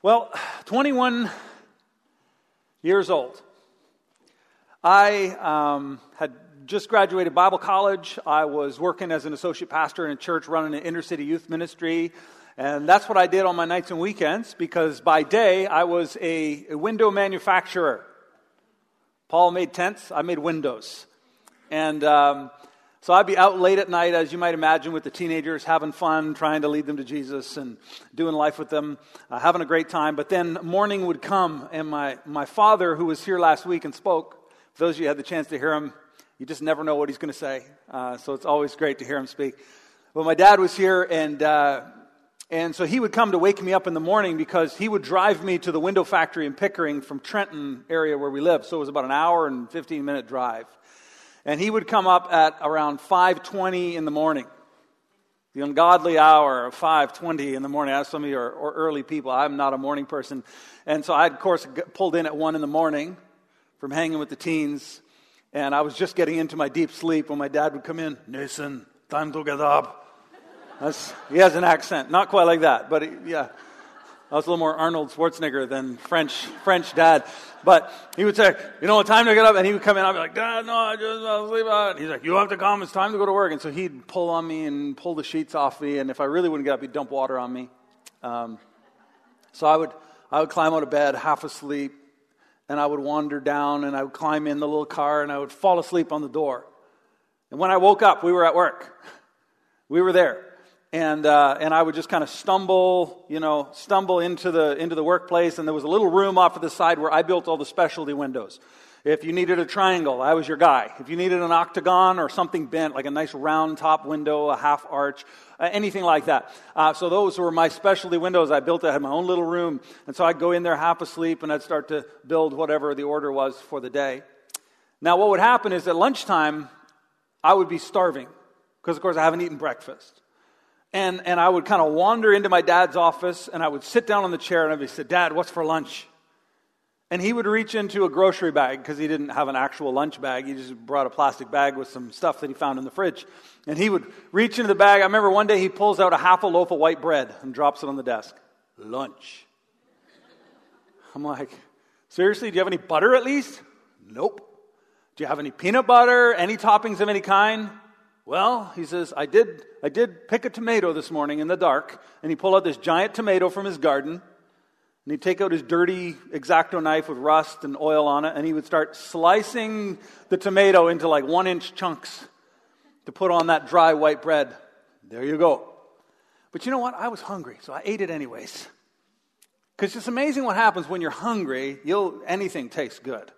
Well, 21 years old. I um, had just graduated Bible college. I was working as an associate pastor in a church running an inner city youth ministry. And that's what I did on my nights and weekends because by day I was a, a window manufacturer. Paul made tents, I made windows. And um, so I'd be out late at night, as you might imagine, with the teenagers, having fun, trying to lead them to Jesus and doing life with them, uh, having a great time. But then morning would come, and my, my father, who was here last week and spoke, for those of you who had the chance to hear him, you just never know what he's going to say. Uh, so it's always great to hear him speak. But my dad was here, and, uh, and so he would come to wake me up in the morning because he would drive me to the window factory in Pickering from Trenton area where we live. So it was about an hour and 15 minute drive and he would come up at around 5.20 in the morning. The ungodly hour of 5.20 in the morning. As some of you are early people. I'm not a morning person. And so i of course pulled in at 1 in the morning from hanging with the teens. And i was just getting into my deep sleep when my dad would come in. Nathan time to get up. That's, he has an accent. Not quite like that but he, yeah I was a little more Arnold Schwarzenegger than French French dad. But he would say, you know, time to get up. And he would come in. I'd be like, Dad, no, I just to sleep out. He's like, you have to come. It's time to go to work. And so he'd pull on me and pull the sheets off me. And if I really wouldn't get up, he'd dump water on me. Um, so I would, I would climb out of bed half asleep. And I would wander down and I would climb in the little car and I would fall asleep on the door. And when I woke up, we were at work. We were there and uh, and I would just kind of stumble, you know, stumble into the into the workplace, and there was a little room off to the side where I built all the specialty windows. If you needed a triangle, I was your guy. If you needed an octagon or something bent, like a nice round top window, a half arch, uh, anything like that. Uh, so those were my specialty windows. I built. I had my own little room, and so I'd go in there half asleep, and I'd start to build whatever the order was for the day. Now, what would happen is at lunchtime, I would be starving because, of course, I haven't eaten breakfast. And, and I would kind of wander into my dad's office and I would sit down on the chair and I would be say, Dad, what's for lunch? And he would reach into a grocery bag because he didn't have an actual lunch bag. He just brought a plastic bag with some stuff that he found in the fridge. And he would reach into the bag. I remember one day he pulls out a half a loaf of white bread and drops it on the desk. Lunch. I'm like, seriously, do you have any butter at least? Nope. Do you have any peanut butter? Any toppings of any kind? Well, he says, I did, I did pick a tomato this morning in the dark. And he pulled out this giant tomato from his garden. And he'd take out his dirty exacto knife with rust and oil on it. And he would start slicing the tomato into like one inch chunks to put on that dry white bread. There you go. But you know what? I was hungry, so I ate it anyways. Because it's amazing what happens when you're hungry. You'll, anything tastes good.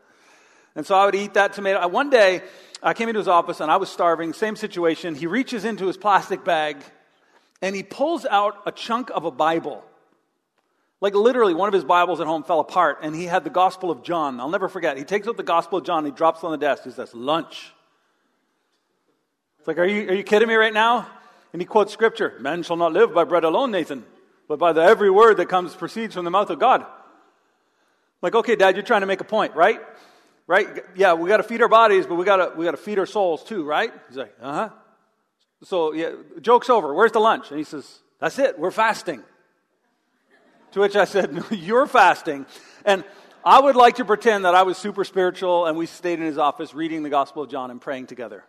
And so I would eat that tomato. One day, I came into his office and I was starving, same situation. He reaches into his plastic bag and he pulls out a chunk of a Bible. Like literally, one of his Bibles at home fell apart and he had the Gospel of John. I'll never forget. He takes out the Gospel of John, he drops it on the desk. He says, Lunch. It's like, are you, are you kidding me right now? And he quotes scripture Man shall not live by bread alone, Nathan, but by the every word that comes proceeds from the mouth of God. Like, okay, Dad, you're trying to make a point, right? Right? Yeah, we got to feed our bodies, but we got to we got to feed our souls too, right? He's like, uh huh. So yeah, joke's over. Where's the lunch? And he says, that's it. We're fasting. To which I said, you're fasting, and I would like to pretend that I was super spiritual and we stayed in his office reading the Gospel of John and praying together.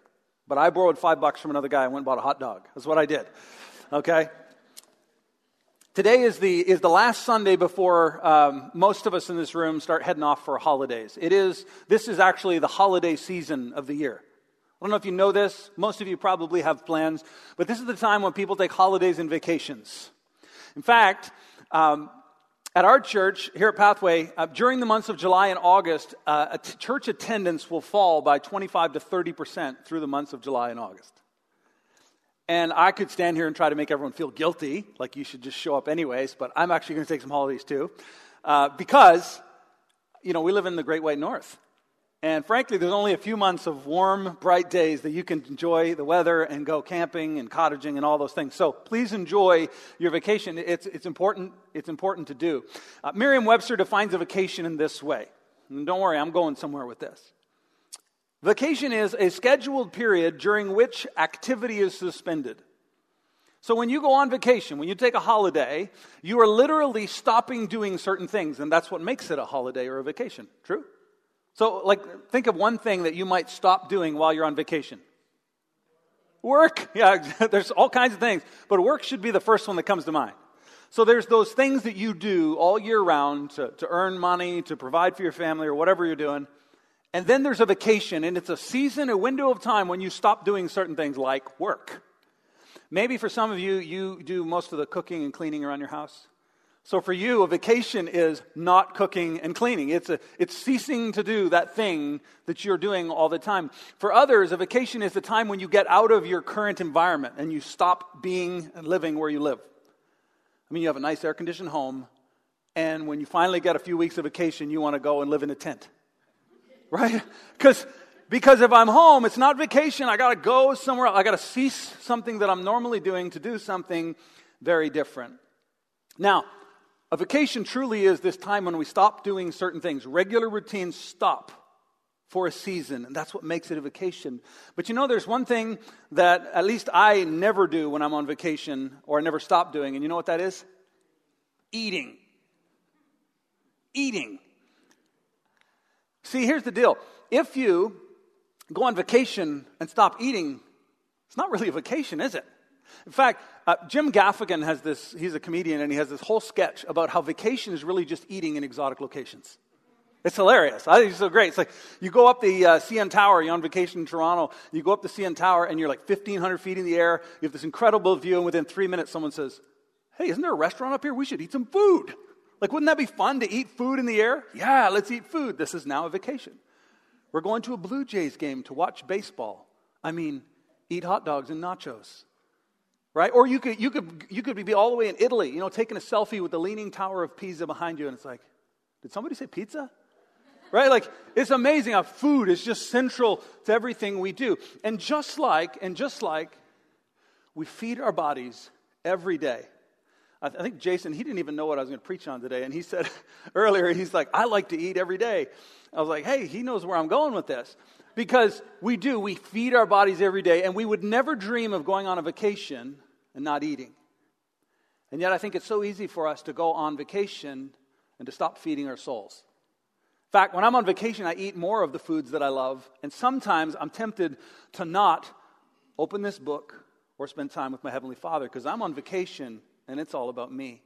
But I borrowed five bucks from another guy and went and bought a hot dog. That's what I did. Okay? Today is the, is the last Sunday before um, most of us in this room start heading off for holidays. It is, this is actually the holiday season of the year. I don't know if you know this. Most of you probably have plans, but this is the time when people take holidays and vacations. In fact, um, at our church here at Pathway, uh, during the months of July and August, uh, church attendance will fall by 25 to 30 percent through the months of July and August. And I could stand here and try to make everyone feel guilty, like you should just show up anyways, but I'm actually going to take some holidays too. uh, because, you know, we live in the Great White North. And frankly, there's only a few months of warm, bright days that you can enjoy the weather and go camping and cottaging and all those things. So please enjoy your vacation. It's, it's, important, it's important to do. Uh, Merriam Webster defines a vacation in this way. And don't worry, I'm going somewhere with this. Vacation is a scheduled period during which activity is suspended. So when you go on vacation, when you take a holiday, you are literally stopping doing certain things, and that's what makes it a holiday or a vacation. True? So, like, think of one thing that you might stop doing while you're on vacation. Work. Yeah, there's all kinds of things, but work should be the first one that comes to mind. So, there's those things that you do all year round to, to earn money, to provide for your family, or whatever you're doing. And then there's a vacation, and it's a season, a window of time when you stop doing certain things like work. Maybe for some of you, you do most of the cooking and cleaning around your house. So for you, a vacation is not cooking and cleaning. It's, a, it's ceasing to do that thing that you're doing all the time. For others, a vacation is the time when you get out of your current environment and you stop being and living where you live. I mean, you have a nice air conditioned home, and when you finally get a few weeks of vacation, you want to go and live in a tent. Right? Because because if I'm home, it's not vacation. I got to go somewhere. I got to cease something that I'm normally doing to do something very different. Now, a vacation truly is this time when we stop doing certain things. Regular routines stop for a season, and that's what makes it a vacation. But you know, there's one thing that at least I never do when I'm on vacation, or I never stop doing, and you know what that is? Eating. Eating. See, here's the deal. If you go on vacation and stop eating, it's not really a vacation, is it? In fact, uh, Jim Gaffigan has this, he's a comedian, and he has this whole sketch about how vacation is really just eating in exotic locations. It's hilarious. I think it's so great. It's like you go up the uh, CN Tower, you're on vacation in Toronto, you go up the CN Tower, and you're like 1,500 feet in the air. You have this incredible view, and within three minutes, someone says, Hey, isn't there a restaurant up here? We should eat some food. Like, wouldn't that be fun to eat food in the air? Yeah, let's eat food. This is now a vacation. We're going to a Blue Jays game to watch baseball. I mean, eat hot dogs and nachos right? Or you could, you could, you could be all the way in Italy, you know, taking a selfie with the Leaning Tower of Pisa behind you, and it's like, did somebody say pizza? Right? Like, it's amazing how food is just central to everything we do. And just like, and just like we feed our bodies every day. I think Jason, he didn't even know what I was going to preach on today. And he said earlier, he's like, I like to eat every day. I was like, hey, he knows where I'm going with this. Because we do, we feed our bodies every day, and we would never dream of going on a vacation and not eating. And yet, I think it's so easy for us to go on vacation and to stop feeding our souls. In fact, when I'm on vacation, I eat more of the foods that I love, and sometimes I'm tempted to not open this book or spend time with my Heavenly Father because I'm on vacation and it's all about me.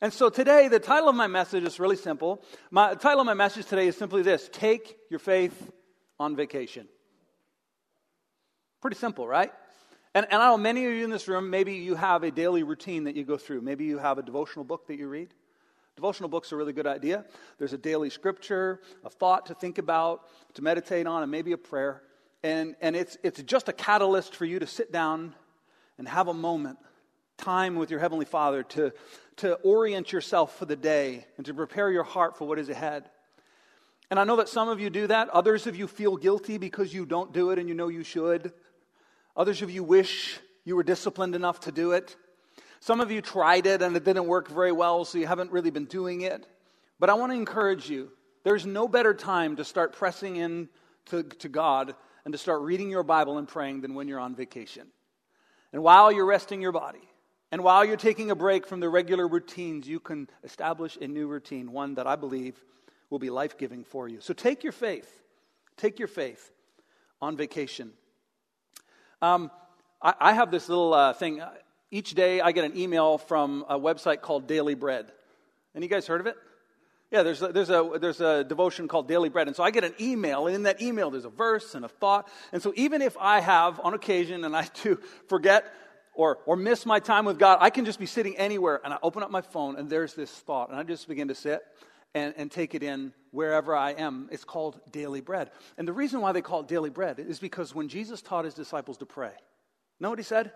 And so today, the title of my message is really simple. My title of my message today is simply this Take your faith on vacation. Pretty simple, right? And, and I know many of you in this room, maybe you have a daily routine that you go through. Maybe you have a devotional book that you read. Devotional books are a really good idea. There's a daily scripture, a thought to think about, to meditate on, and maybe a prayer. And, and it's, it's just a catalyst for you to sit down and have a moment, time with your Heavenly Father to, to orient yourself for the day and to prepare your heart for what is ahead. And I know that some of you do that. Others of you feel guilty because you don't do it and you know you should. Others of you wish you were disciplined enough to do it. Some of you tried it and it didn't work very well, so you haven't really been doing it. But I want to encourage you there's no better time to start pressing in to, to God and to start reading your Bible and praying than when you're on vacation. And while you're resting your body, and while you're taking a break from the regular routines, you can establish a new routine, one that I believe will be life giving for you. So take your faith, take your faith on vacation. Um, I, I, have this little uh, thing. Each day I get an email from a website called Daily Bread. Any guys heard of it? Yeah, there's a, there's, a, there's a devotion called Daily Bread. And so I get an email, and in that email there's a verse and a thought. And so even if I have, on occasion, and I do forget or, or miss my time with God, I can just be sitting anywhere, and I open up my phone, and there's this thought, and I just begin to sit and, and take it in wherever I am. It's called daily bread. And the reason why they call it daily bread is because when Jesus taught his disciples to pray, know what he said?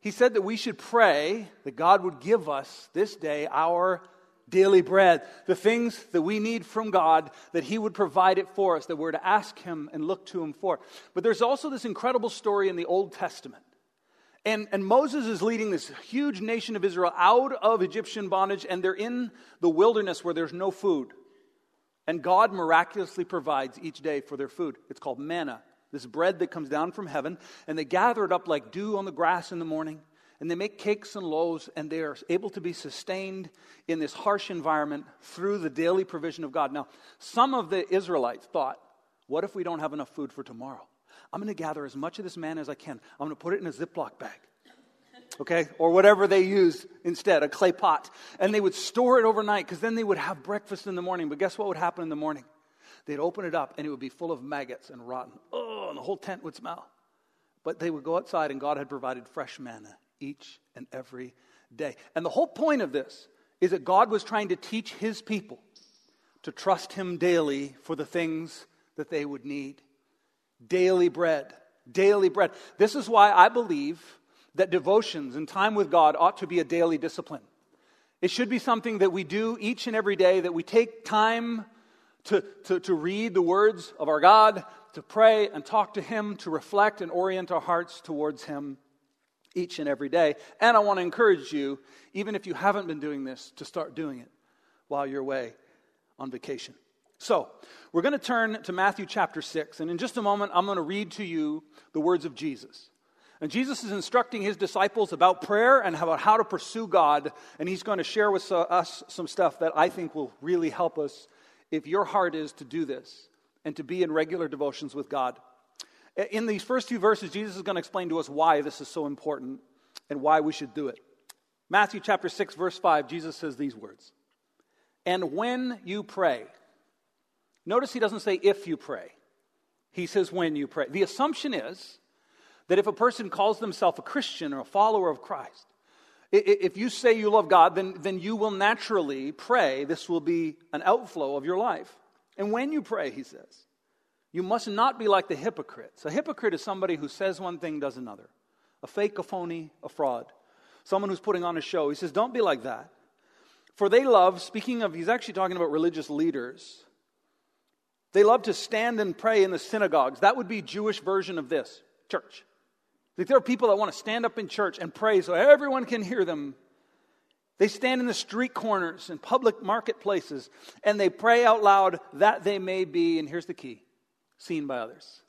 He said that we should pray that God would give us this day our daily bread, the things that we need from God, that He would provide it for us, that we're to ask Him and look to Him for. But there's also this incredible story in the Old Testament. And, and Moses is leading this huge nation of Israel out of Egyptian bondage, and they're in the wilderness where there's no food. And God miraculously provides each day for their food. It's called manna, this bread that comes down from heaven, and they gather it up like dew on the grass in the morning and they make cakes and loaves, and they are able to be sustained in this harsh environment through the daily provision of God. Now, some of the Israelites thought, what if we don't have enough food for tomorrow? I'm going to gather as much of this manna as I can. I'm going to put it in a Ziploc bag. Okay? Or whatever they use instead, a clay pot. And they would store it overnight because then they would have breakfast in the morning. But guess what would happen in the morning? They'd open it up and it would be full of maggots and rotten. Oh, and the whole tent would smell. But they would go outside and God had provided fresh manna each and every day. And the whole point of this is that God was trying to teach his people to trust him daily for the things that they would need. Daily bread, daily bread. This is why I believe that devotions and time with God ought to be a daily discipline. It should be something that we do each and every day, that we take time to, to, to read the words of our God, to pray and talk to Him, to reflect and orient our hearts towards Him each and every day. And I want to encourage you, even if you haven't been doing this, to start doing it while you're away on vacation. So, we're going to turn to Matthew chapter 6, and in just a moment, I'm going to read to you the words of Jesus. And Jesus is instructing his disciples about prayer and about how to pursue God, and he's going to share with us some stuff that I think will really help us if your heart is to do this and to be in regular devotions with God. In these first few verses, Jesus is going to explain to us why this is so important and why we should do it. Matthew chapter 6, verse 5, Jesus says these words And when you pray, notice he doesn't say if you pray, he says when you pray. The assumption is that if a person calls themselves a Christian or a follower of Christ, if you say you love God, then, then you will naturally pray. This will be an outflow of your life. And when you pray, he says, you must not be like the hypocrites. A hypocrite is somebody who says one thing, does another. A fake, a phony, a fraud. Someone who's putting on a show. He says, Don't be like that. For they love, speaking of, he's actually talking about religious leaders. They love to stand and pray in the synagogues. That would be Jewish version of this church. Like there are people that want to stand up in church and pray so everyone can hear them. They stand in the street corners and public marketplaces and they pray out loud that they may be, and here's the key seen by others.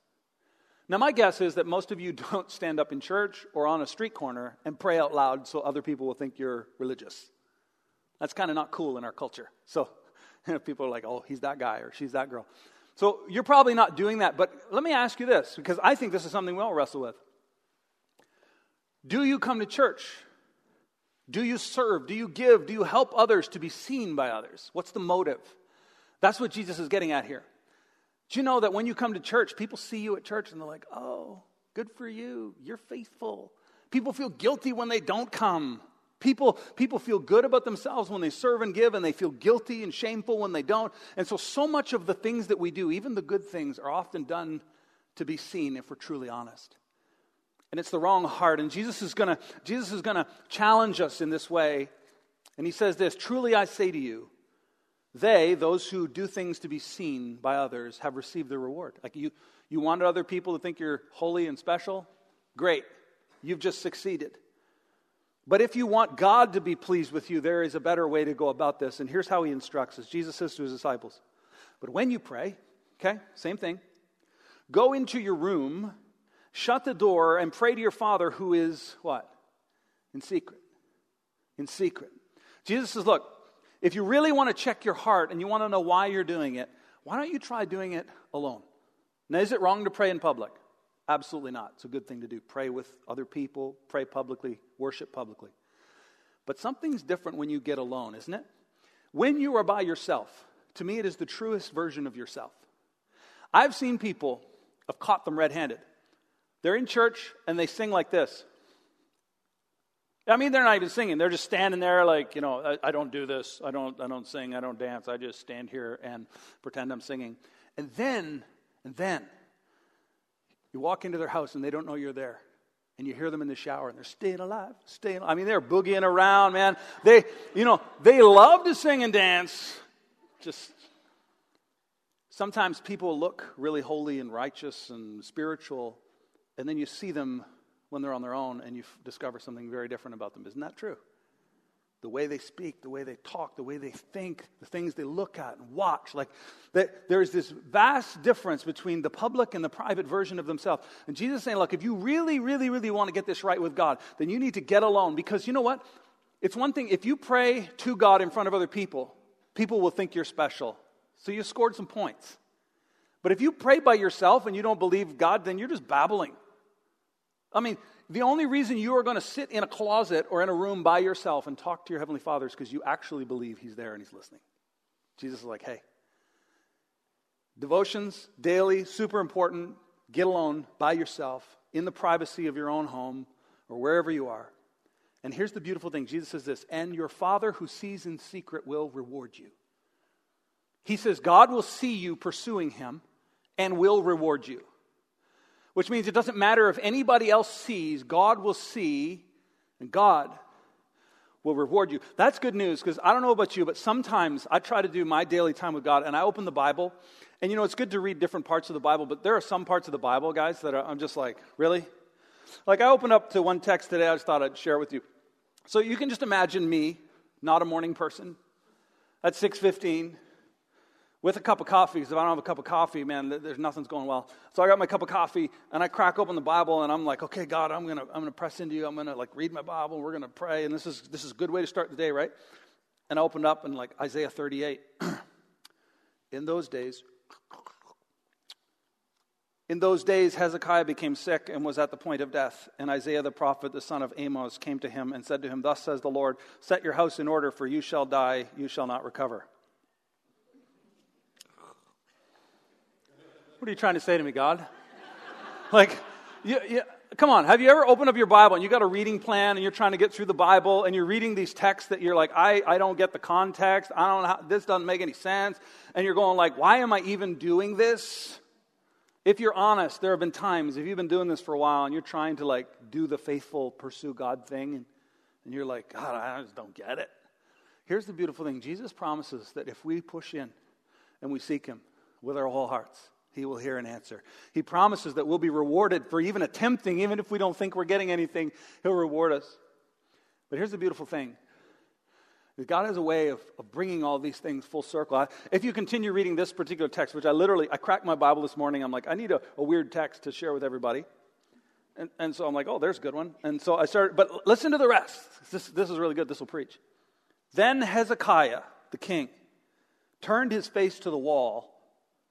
Now, my guess is that most of you don't stand up in church or on a street corner and pray out loud so other people will think you're religious. That's kind of not cool in our culture. So, people are like, oh, he's that guy or she's that girl. So, you're probably not doing that. But let me ask you this, because I think this is something we all wrestle with. Do you come to church? Do you serve? Do you give? Do you help others to be seen by others? What's the motive? That's what Jesus is getting at here. Do you know that when you come to church, people see you at church and they're like, oh, good for you. You're faithful. People feel guilty when they don't come. People, people feel good about themselves when they serve and give, and they feel guilty and shameful when they don't. And so, so much of the things that we do, even the good things, are often done to be seen if we're truly honest. And it's the wrong heart. And Jesus is going to Jesus is going to challenge us in this way. And he says this Truly I say to you, they, those who do things to be seen by others, have received their reward. Like you, you wanted other people to think you're holy and special? Great. You've just succeeded. But if you want God to be pleased with you, there is a better way to go about this. And here's how he instructs us Jesus says to his disciples, But when you pray, okay, same thing, go into your room, shut the door, and pray to your Father who is what? In secret. In secret. Jesus says, Look, if you really want to check your heart and you want to know why you're doing it, why don't you try doing it alone? Now, is it wrong to pray in public? Absolutely not. It's a good thing to do. Pray with other people, pray publicly, worship publicly. But something's different when you get alone, isn't it? When you are by yourself, to me, it is the truest version of yourself. I've seen people, I've caught them red handed. They're in church and they sing like this I mean, they're not even singing. They're just standing there like, you know, I, I, don't do this. I don't, I don't sing. I don't dance. I just stand here and pretend I'm singing. And then, and then, you walk into their house and they don't know you're there. and you hear them in the shower and they're staying alive, staying I mean, they're boogieing around, man. They, you know, they love to sing and dance. Just sometimes people look really holy and righteous and spiritual, and then you see them when they're on their own and you discover something very different about them. Isn't that true? The way they speak, the way they talk, the way they think, the things they look at and watch. Like that, there's this vast difference between the public and the private version of themselves. And Jesus is saying, look, if you really, really, really want to get this right with God, then you need to get alone. Because you know what? It's one thing, if you pray to God in front of other people, people will think you're special. So you scored some points. But if you pray by yourself and you don't believe God, then you're just babbling. I mean, the only reason you are going to sit in a closet or in a room by yourself and talk to your Heavenly Father is because you actually believe He's there and He's listening. Jesus is like, hey, devotions, daily, super important. Get alone by yourself in the privacy of your own home or wherever you are. And here's the beautiful thing Jesus says this, and your Father who sees in secret will reward you. He says, God will see you pursuing Him and will reward you which means it doesn't matter if anybody else sees, God will see, and God will reward you. That's good news because I don't know about you, but sometimes I try to do my daily time with God and I open the Bible. And you know, it's good to read different parts of the Bible, but there are some parts of the Bible, guys, that are, I'm just like, really? Like I opened up to one text today, I just thought I'd share with you. So you can just imagine me, not a morning person, at 6:15, with a cup of coffee, because if I don't have a cup of coffee, man, there's nothing's going well. So I got my cup of coffee and I crack open the Bible and I'm like, okay, God, I'm gonna I'm gonna press into you. I'm gonna like read my Bible. We're gonna pray, and this is this is a good way to start the day, right? And I opened up and like Isaiah 38. in those days, in those days, Hezekiah became sick and was at the point of death. And Isaiah the prophet, the son of Amos, came to him and said to him, Thus says the Lord, Set your house in order, for you shall die, you shall not recover. What are you trying to say to me, God? like, you, you, come on, have you ever opened up your Bible and you got a reading plan and you're trying to get through the Bible and you're reading these texts that you're like, I, I don't get the context, I don't know how, this doesn't make any sense, and you're going like, why am I even doing this? If you're honest, there have been times, if you've been doing this for a while and you're trying to like do the faithful pursue God thing, and, and you're like, God, I just don't get it. Here's the beautiful thing Jesus promises that if we push in and we seek Him with our whole hearts, he will hear and answer. He promises that we'll be rewarded for even attempting, even if we don't think we're getting anything, He'll reward us. But here's the beautiful thing God has a way of, of bringing all these things full circle. if you continue reading this particular text, which I literally, I cracked my Bible this morning, I'm like, I need a, a weird text to share with everybody. And, and so I'm like, oh, there's a good one. And so I started, but listen to the rest. This, this is really good. This will preach. Then Hezekiah, the king, turned his face to the wall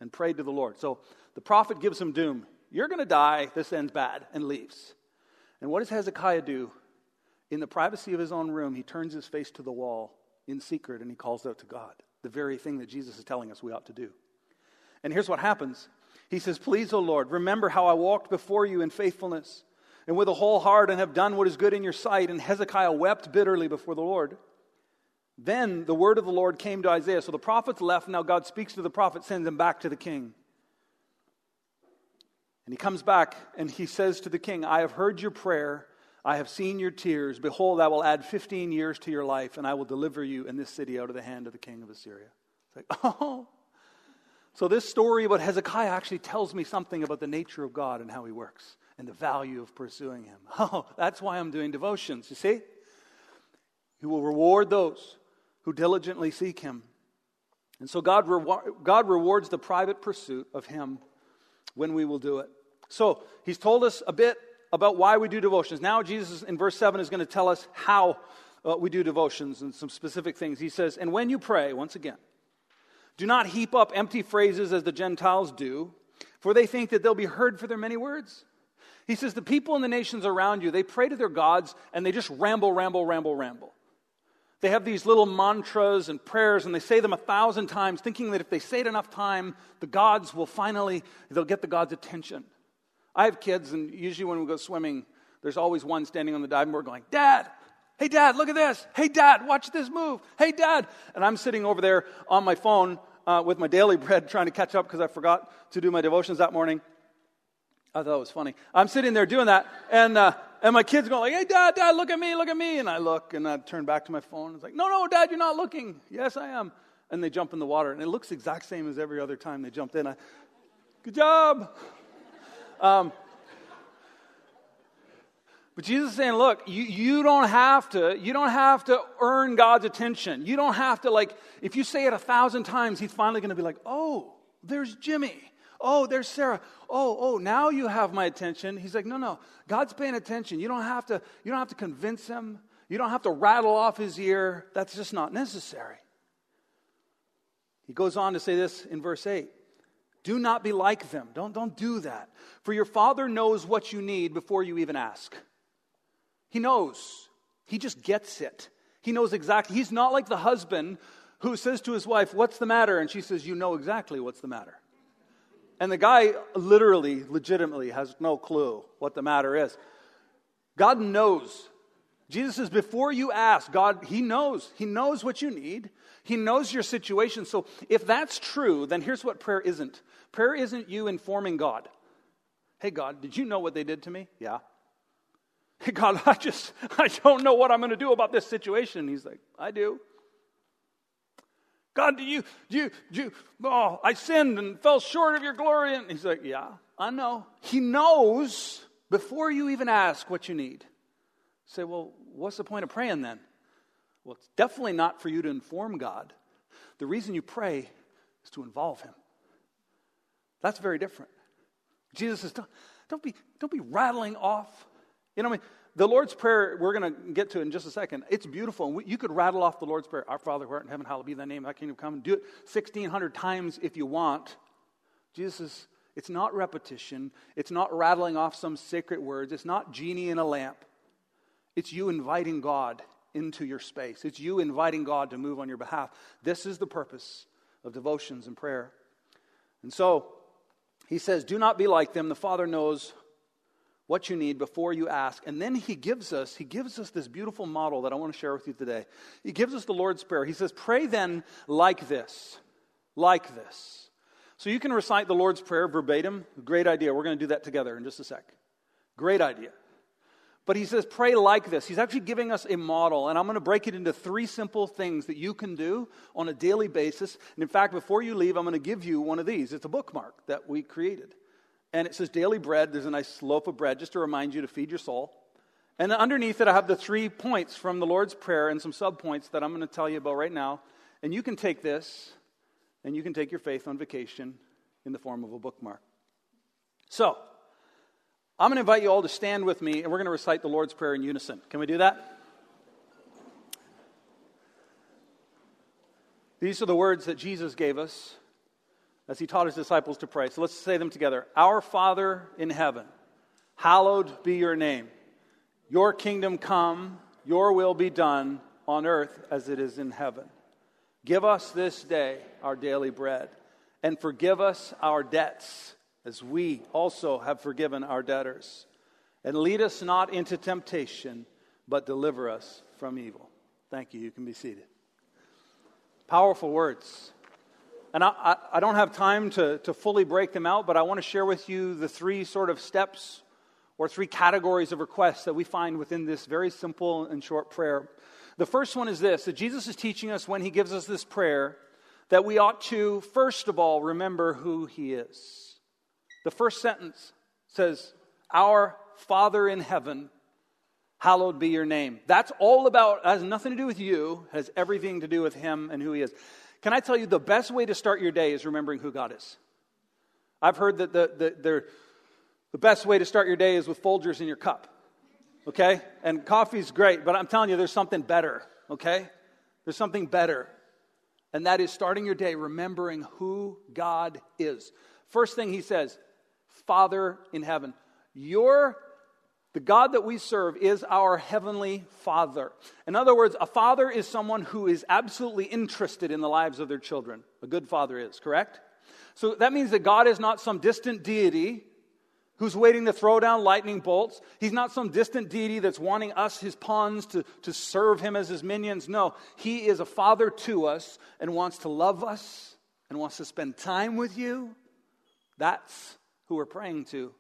and prayed to the Lord. So the prophet gives him doom. You're going to die. This ends bad, and leaves. And what does Hezekiah do? In the privacy of his own room, he turns his face to the wall in secret and he calls out to God, the very thing that Jesus is telling us we ought to do. And here's what happens He says, Please, O Lord, remember how I walked before you in faithfulness and with a whole heart and have done what is good in your sight. And Hezekiah wept bitterly before the Lord. Then the word of the Lord came to Isaiah. So the prophets left. Now God speaks to the prophet, sends him back to the king. And he comes back and he says to the king, I have heard your prayer. I have seen your tears. Behold, I will add 15 years to your life, and I will deliver you in this city out of the hand of the king of Assyria. It's like, oh. So this story about Hezekiah actually tells me something about the nature of God and how he works and the value of pursuing him. Oh, that's why I'm doing devotions, you see? He will reward those who diligently seek him. And so God, God rewards the private pursuit of him when we will do it. So he's told us a bit about why we do devotions. Now, Jesus in verse 7 is going to tell us how uh, we do devotions and some specific things. He says, And when you pray, once again, do not heap up empty phrases as the Gentiles do, for they think that they'll be heard for their many words. He says, The people in the nations around you, they pray to their gods and they just ramble, ramble, ramble, ramble. They have these little mantras and prayers, and they say them a thousand times, thinking that if they say it enough time, the gods will finally, they'll get the gods' attention. I have kids, and usually when we go swimming, there's always one standing on the diving board going, Dad, hey, Dad, look at this. Hey, Dad, watch this move. Hey, Dad. And I'm sitting over there on my phone uh, with my daily bread trying to catch up because I forgot to do my devotions that morning. I thought it was funny. I'm sitting there doing that, and, uh, And my kid's going like, hey, dad, dad, look at me, look at me. And I look and I turn back to my phone. It's like, no, no, dad, you're not looking. Yes, I am. And they jump in the water. And it looks exact same as every other time they jumped in. I, Good job. Um, but Jesus is saying, look, you, you don't have to, you don't have to earn God's attention. You don't have to like, if you say it a thousand times, he's finally going to be like, oh, there's Jimmy. Oh, there's Sarah. Oh, oh, now you have my attention. He's like, no, no, God's paying attention. You don't have to, you don't have to convince him. You don't have to rattle off his ear. That's just not necessary. He goes on to say this in verse 8. Do not be like them. Don't, don't do that. For your Father knows what you need before you even ask. He knows. He just gets it. He knows exactly. He's not like the husband who says to his wife, What's the matter? And she says, You know exactly what's the matter. And the guy literally, legitimately has no clue what the matter is. God knows. Jesus says, Before you ask, God, He knows. He knows what you need. He knows your situation. So if that's true, then here's what prayer isn't prayer isn't you informing God. Hey, God, did you know what they did to me? Yeah. Hey, God, I just, I don't know what I'm going to do about this situation. He's like, I do. God, do you, do you, do you, oh, I sinned and fell short of your glory. And he's like, yeah, I know. He knows before you even ask what you need. Say, well, what's the point of praying then? Well, it's definitely not for you to inform God. The reason you pray is to involve Him. That's very different. Jesus says, don't, don't, be, don't be rattling off. You know, what I mean, the Lord's Prayer, we're going to get to it in just a second. It's beautiful. We, you could rattle off the Lord's Prayer, Our Father who art in heaven, hallowed be thy name, thy kingdom come. Do it 1,600 times if you want. Jesus it's not repetition. It's not rattling off some sacred words. It's not genie in a lamp. It's you inviting God into your space. It's you inviting God to move on your behalf. This is the purpose of devotions and prayer. And so he says, Do not be like them. The Father knows what you need before you ask. And then he gives us, he gives us this beautiful model that I want to share with you today. He gives us the Lord's Prayer. He says, Pray then like this. Like this. So you can recite the Lord's Prayer verbatim. Great idea. We're going to do that together in just a sec. Great idea. But he says, pray like this. He's actually giving us a model, and I'm going to break it into three simple things that you can do on a daily basis. And in fact, before you leave, I'm going to give you one of these. It's a bookmark that we created. And it says daily bread. There's a nice loaf of bread just to remind you to feed your soul. And underneath it, I have the three points from the Lord's Prayer and some subpoints that I'm going to tell you about right now. And you can take this and you can take your faith on vacation in the form of a bookmark. So, I'm going to invite you all to stand with me, and we're going to recite the Lord's Prayer in unison. Can we do that? These are the words that Jesus gave us as he taught his disciples to pray. So let's say them together Our Father in heaven, hallowed be your name. Your kingdom come, your will be done on earth as it is in heaven. Give us this day our daily bread, and forgive us our debts as we also have forgiven our debtors. And lead us not into temptation, but deliver us from evil. Thank you. You can be seated. Powerful words. And I, I, I, don't have time to, to fully break them out, but I want to share with you the three sort of steps or three categories of requests that we find within this very simple and short prayer. The first one is this that Jesus is teaching us when he gives us this prayer that we ought to, first of all, remember who he is. The first sentence says, Our Father in heaven, hallowed be your name. That's all about, has nothing to do with you, has everything to do with Him and who He is. Can I tell you, the best way to start your day is remembering who God is. I've heard that the, the, the, the best way to start your day is with Folgers in your cup, okay? And coffee's great, but I'm telling you, there's something better, okay? There's something better. And that is starting your day remembering who God is. First thing he says, Father in heaven. Your the God that we serve is our heavenly Father. In other words, a father is someone who is absolutely interested in the lives of their children. A good father is, correct? So that means that God is not some distant deity who's waiting to throw down lightning bolts. He's not some distant deity that's wanting us, his pawns, to, to serve him as his minions. No, he is a father to us and wants to love us and wants to spend time with you. That's who we're praying to.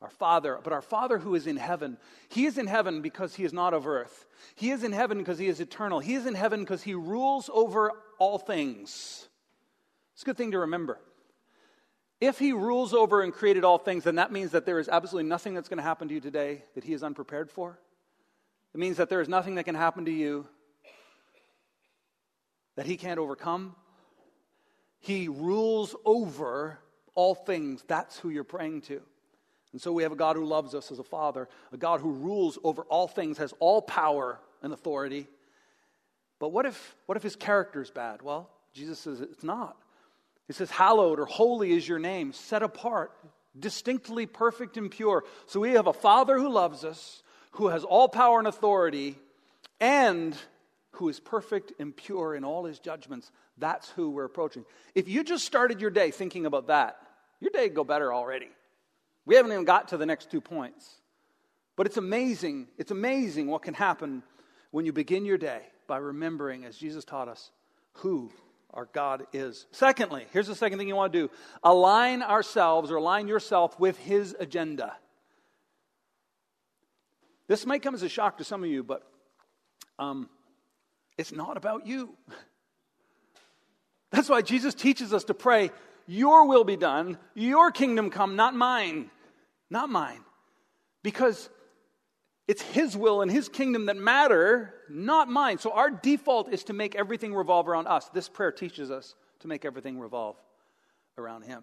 Our Father, but our Father who is in heaven. He is in heaven because he is not of earth. He is in heaven because he is eternal. He is in heaven because he rules over all things. It's a good thing to remember. If he rules over and created all things, then that means that there is absolutely nothing that's going to happen to you today that he is unprepared for. It means that there is nothing that can happen to you that he can't overcome. He rules over all things. That's who you're praying to. And so we have a God who loves us as a father, a God who rules over all things, has all power and authority. But what if, what if his character is bad? Well, Jesus says it's not. He says, Hallowed or holy is your name, set apart, distinctly perfect and pure. So we have a Father who loves us, who has all power and authority, and who is perfect and pure in all his judgments. That's who we're approaching. If you just started your day thinking about that, your day would go better already. We haven't even got to the next two points. But it's amazing, it's amazing what can happen when you begin your day by remembering, as Jesus taught us, who our God is. Secondly, here's the second thing you want to do align ourselves or align yourself with His agenda. This might come as a shock to some of you, but um, it's not about you. That's why Jesus teaches us to pray, Your will be done, Your kingdom come, not mine. Not mine. Because it's His will and His kingdom that matter, not mine. So our default is to make everything revolve around us. This prayer teaches us to make everything revolve around Him.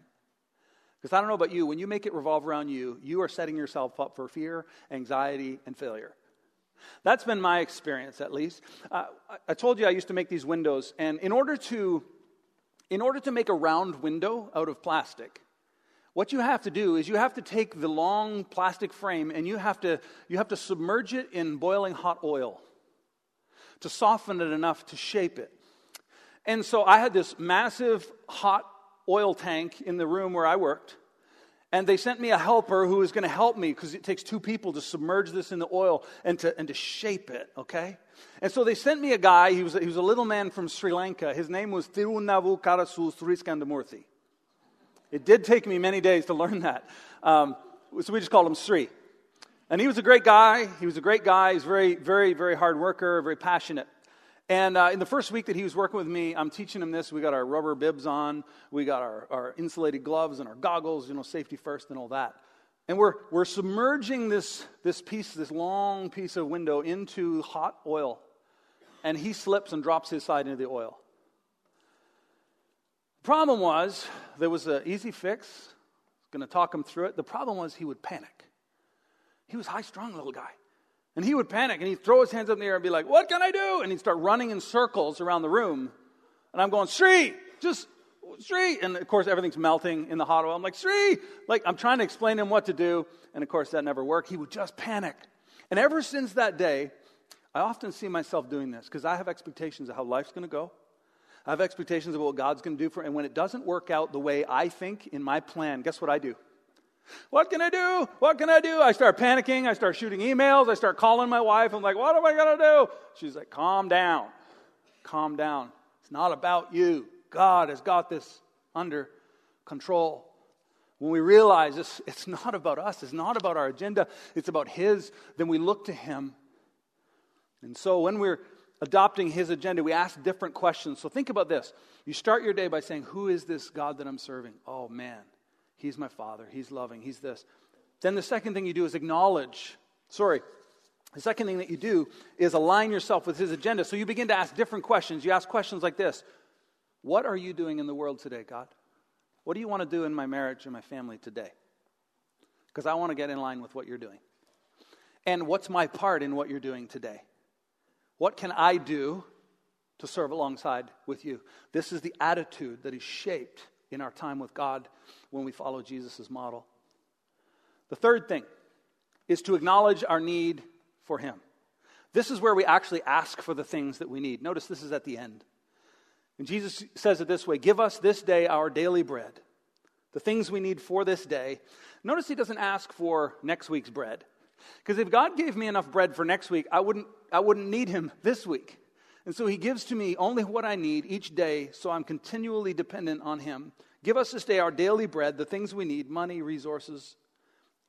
Because I don't know about you, when you make it revolve around you, you are setting yourself up for fear, anxiety, and failure. That's been my experience, at least. Uh, I told you I used to make these windows, and in order to, in order to make a round window out of plastic, what you have to do is you have to take the long plastic frame and you have to, you have to submerge it in boiling hot oil to soften it enough to shape it. And so I had this massive hot oil tank in the room where I worked. And they sent me a helper who was going to help me because it takes two people to submerge this in the oil and to, and to shape it, okay? And so they sent me a guy, he was, he was a little man from Sri Lanka. His name was Thirunavu Karasu Sriskandamurthy. It did take me many days to learn that. Um, so we just called him Sri. And he was a great guy. He was a great guy. He's very, very, very hard worker, very passionate. And uh, in the first week that he was working with me, I'm teaching him this. We got our rubber bibs on, we got our, our insulated gloves and our goggles, you know, safety first and all that. And we're, we're submerging this, this piece, this long piece of window into hot oil. And he slips and drops his side into the oil. Problem was, there was an easy fix. Going to talk him through it. The problem was he would panic. He was high strung little guy. And he would panic and he'd throw his hands up in the air and be like, What can I do? And he'd start running in circles around the room. And I'm going, Sri, just Sri. And of course, everything's melting in the hot oil. I'm like, Sri, like I'm trying to explain to him what to do. And of course, that never worked. He would just panic. And ever since that day, I often see myself doing this because I have expectations of how life's going to go. I have expectations of what God's going to do for and when it doesn't work out the way I think in my plan, guess what I do? What can I do? What can I do? I start panicking. I start shooting emails. I start calling my wife. I'm like, what am I going to do? She's like, calm down. Calm down. It's not about you. God has got this under control. When we realize this, it's not about us, it's not about our agenda, it's about His, then we look to Him. And so when we're adopting his agenda, we ask different questions. So think about this. You start your day by saying, Who is this God that I'm serving? Oh, man, he's my father. He's loving. He's this. Then the second thing you do is acknowledge. Sorry. The second thing that you do is align yourself with his agenda. So you begin to ask different questions. You ask questions like this What are you doing in the world today, God? What do you want to do in my marriage and my family today? Because I want to get in line with what you're doing. And what's my part in what you're doing today? What can I do to serve alongside with you? This is the attitude that is shaped in our time with God when we follow Jesus' model. The third thing is to acknowledge our need for Him. This is where we actually ask for the things that we need. Notice this is at the end. And Jesus says it this way Give us this day our daily bread, the things we need for this day. Notice He doesn't ask for next week's bread. Because if God gave me enough bread for next week, I wouldn't, I wouldn't need Him this week. And so He gives to me only what I need each day, so I'm continually dependent on Him. Give us this day our daily bread, the things we need money, resources,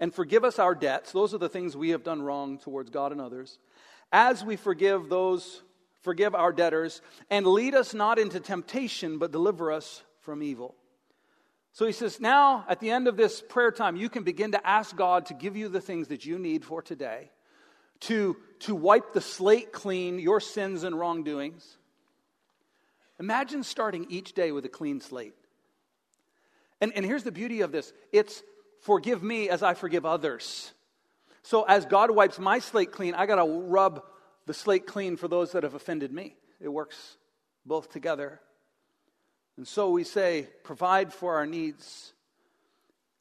and forgive us our debts. Those are the things we have done wrong towards God and others. As we forgive those, forgive our debtors, and lead us not into temptation, but deliver us from evil. So he says, now at the end of this prayer time, you can begin to ask God to give you the things that you need for today, to, to wipe the slate clean, your sins and wrongdoings. Imagine starting each day with a clean slate. And, and here's the beauty of this it's forgive me as I forgive others. So as God wipes my slate clean, I got to rub the slate clean for those that have offended me. It works both together. And so we say, provide for our needs.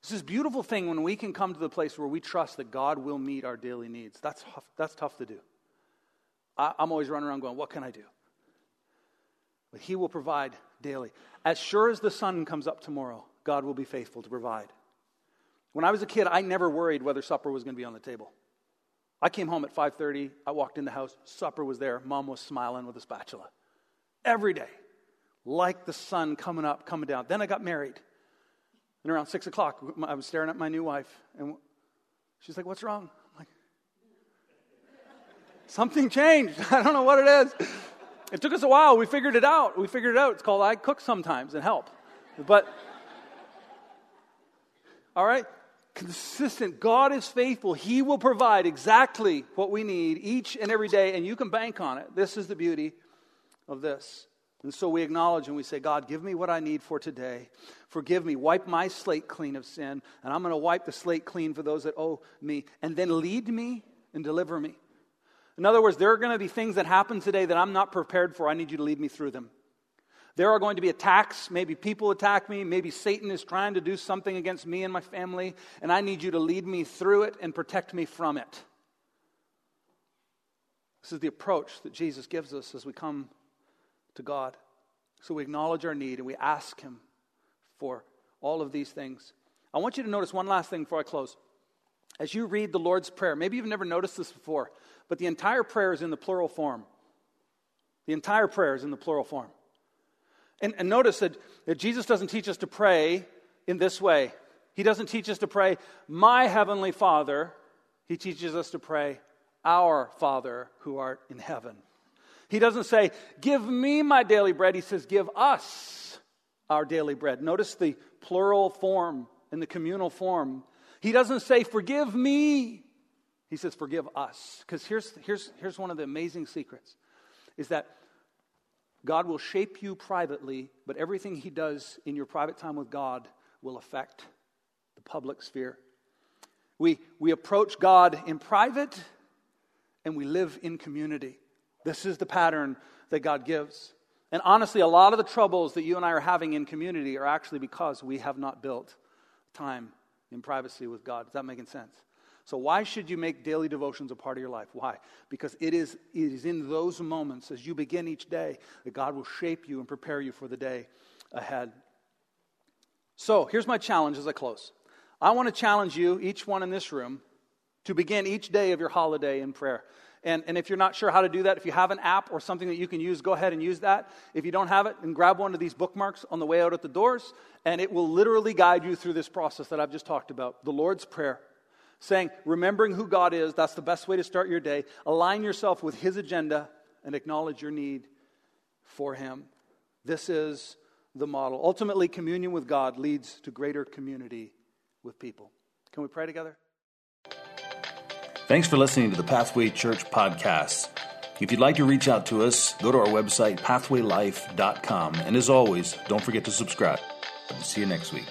It's this beautiful thing when we can come to the place where we trust that God will meet our daily needs. That's tough, that's tough to do. I, I'm always running around going, What can I do? But He will provide daily. As sure as the sun comes up tomorrow, God will be faithful to provide. When I was a kid, I never worried whether supper was going to be on the table. I came home at 5:30, I walked in the house, supper was there, mom was smiling with a spatula. Every day. Like the sun coming up, coming down. Then I got married. And around six o'clock, I was staring at my new wife, and she's like, What's wrong? I'm like, Something changed. I don't know what it is. It took us a while. We figured it out. We figured it out. It's called I cook sometimes and help. But, all right, consistent. God is faithful. He will provide exactly what we need each and every day, and you can bank on it. This is the beauty of this. And so we acknowledge and we say, God, give me what I need for today. Forgive me. Wipe my slate clean of sin, and I'm going to wipe the slate clean for those that owe me. And then lead me and deliver me. In other words, there are going to be things that happen today that I'm not prepared for. I need you to lead me through them. There are going to be attacks. Maybe people attack me. Maybe Satan is trying to do something against me and my family. And I need you to lead me through it and protect me from it. This is the approach that Jesus gives us as we come to God. So we acknowledge our need and we ask Him for all of these things. I want you to notice one last thing before I close. As you read the Lord's Prayer, maybe you've never noticed this before, but the entire prayer is in the plural form. The entire prayer is in the plural form. And, and notice that, that Jesus doesn't teach us to pray in this way. He doesn't teach us to pray, My heavenly Father. He teaches us to pray, Our Father who art in heaven. He doesn't say, Give me my daily bread. He says, Give us our daily bread. Notice the plural form and the communal form. He doesn't say, Forgive me. He says, Forgive us. Because here's, here's, here's one of the amazing secrets is that God will shape you privately, but everything He does in your private time with God will affect the public sphere. We, we approach God in private and we live in community. This is the pattern that God gives. And honestly, a lot of the troubles that you and I are having in community are actually because we have not built time in privacy with God. Is that making sense? So, why should you make daily devotions a part of your life? Why? Because it is, it is in those moments, as you begin each day, that God will shape you and prepare you for the day ahead. So, here's my challenge as I close. I want to challenge you, each one in this room, to begin each day of your holiday in prayer. And, and if you're not sure how to do that, if you have an app or something that you can use, go ahead and use that. If you don't have it, then grab one of these bookmarks on the way out at the doors, and it will literally guide you through this process that I've just talked about the Lord's Prayer saying, remembering who God is, that's the best way to start your day. Align yourself with His agenda and acknowledge your need for Him. This is the model. Ultimately, communion with God leads to greater community with people. Can we pray together? Thanks for listening to the Pathway Church podcast. If you'd like to reach out to us, go to our website, pathwaylife.com. And as always, don't forget to subscribe. See you next week.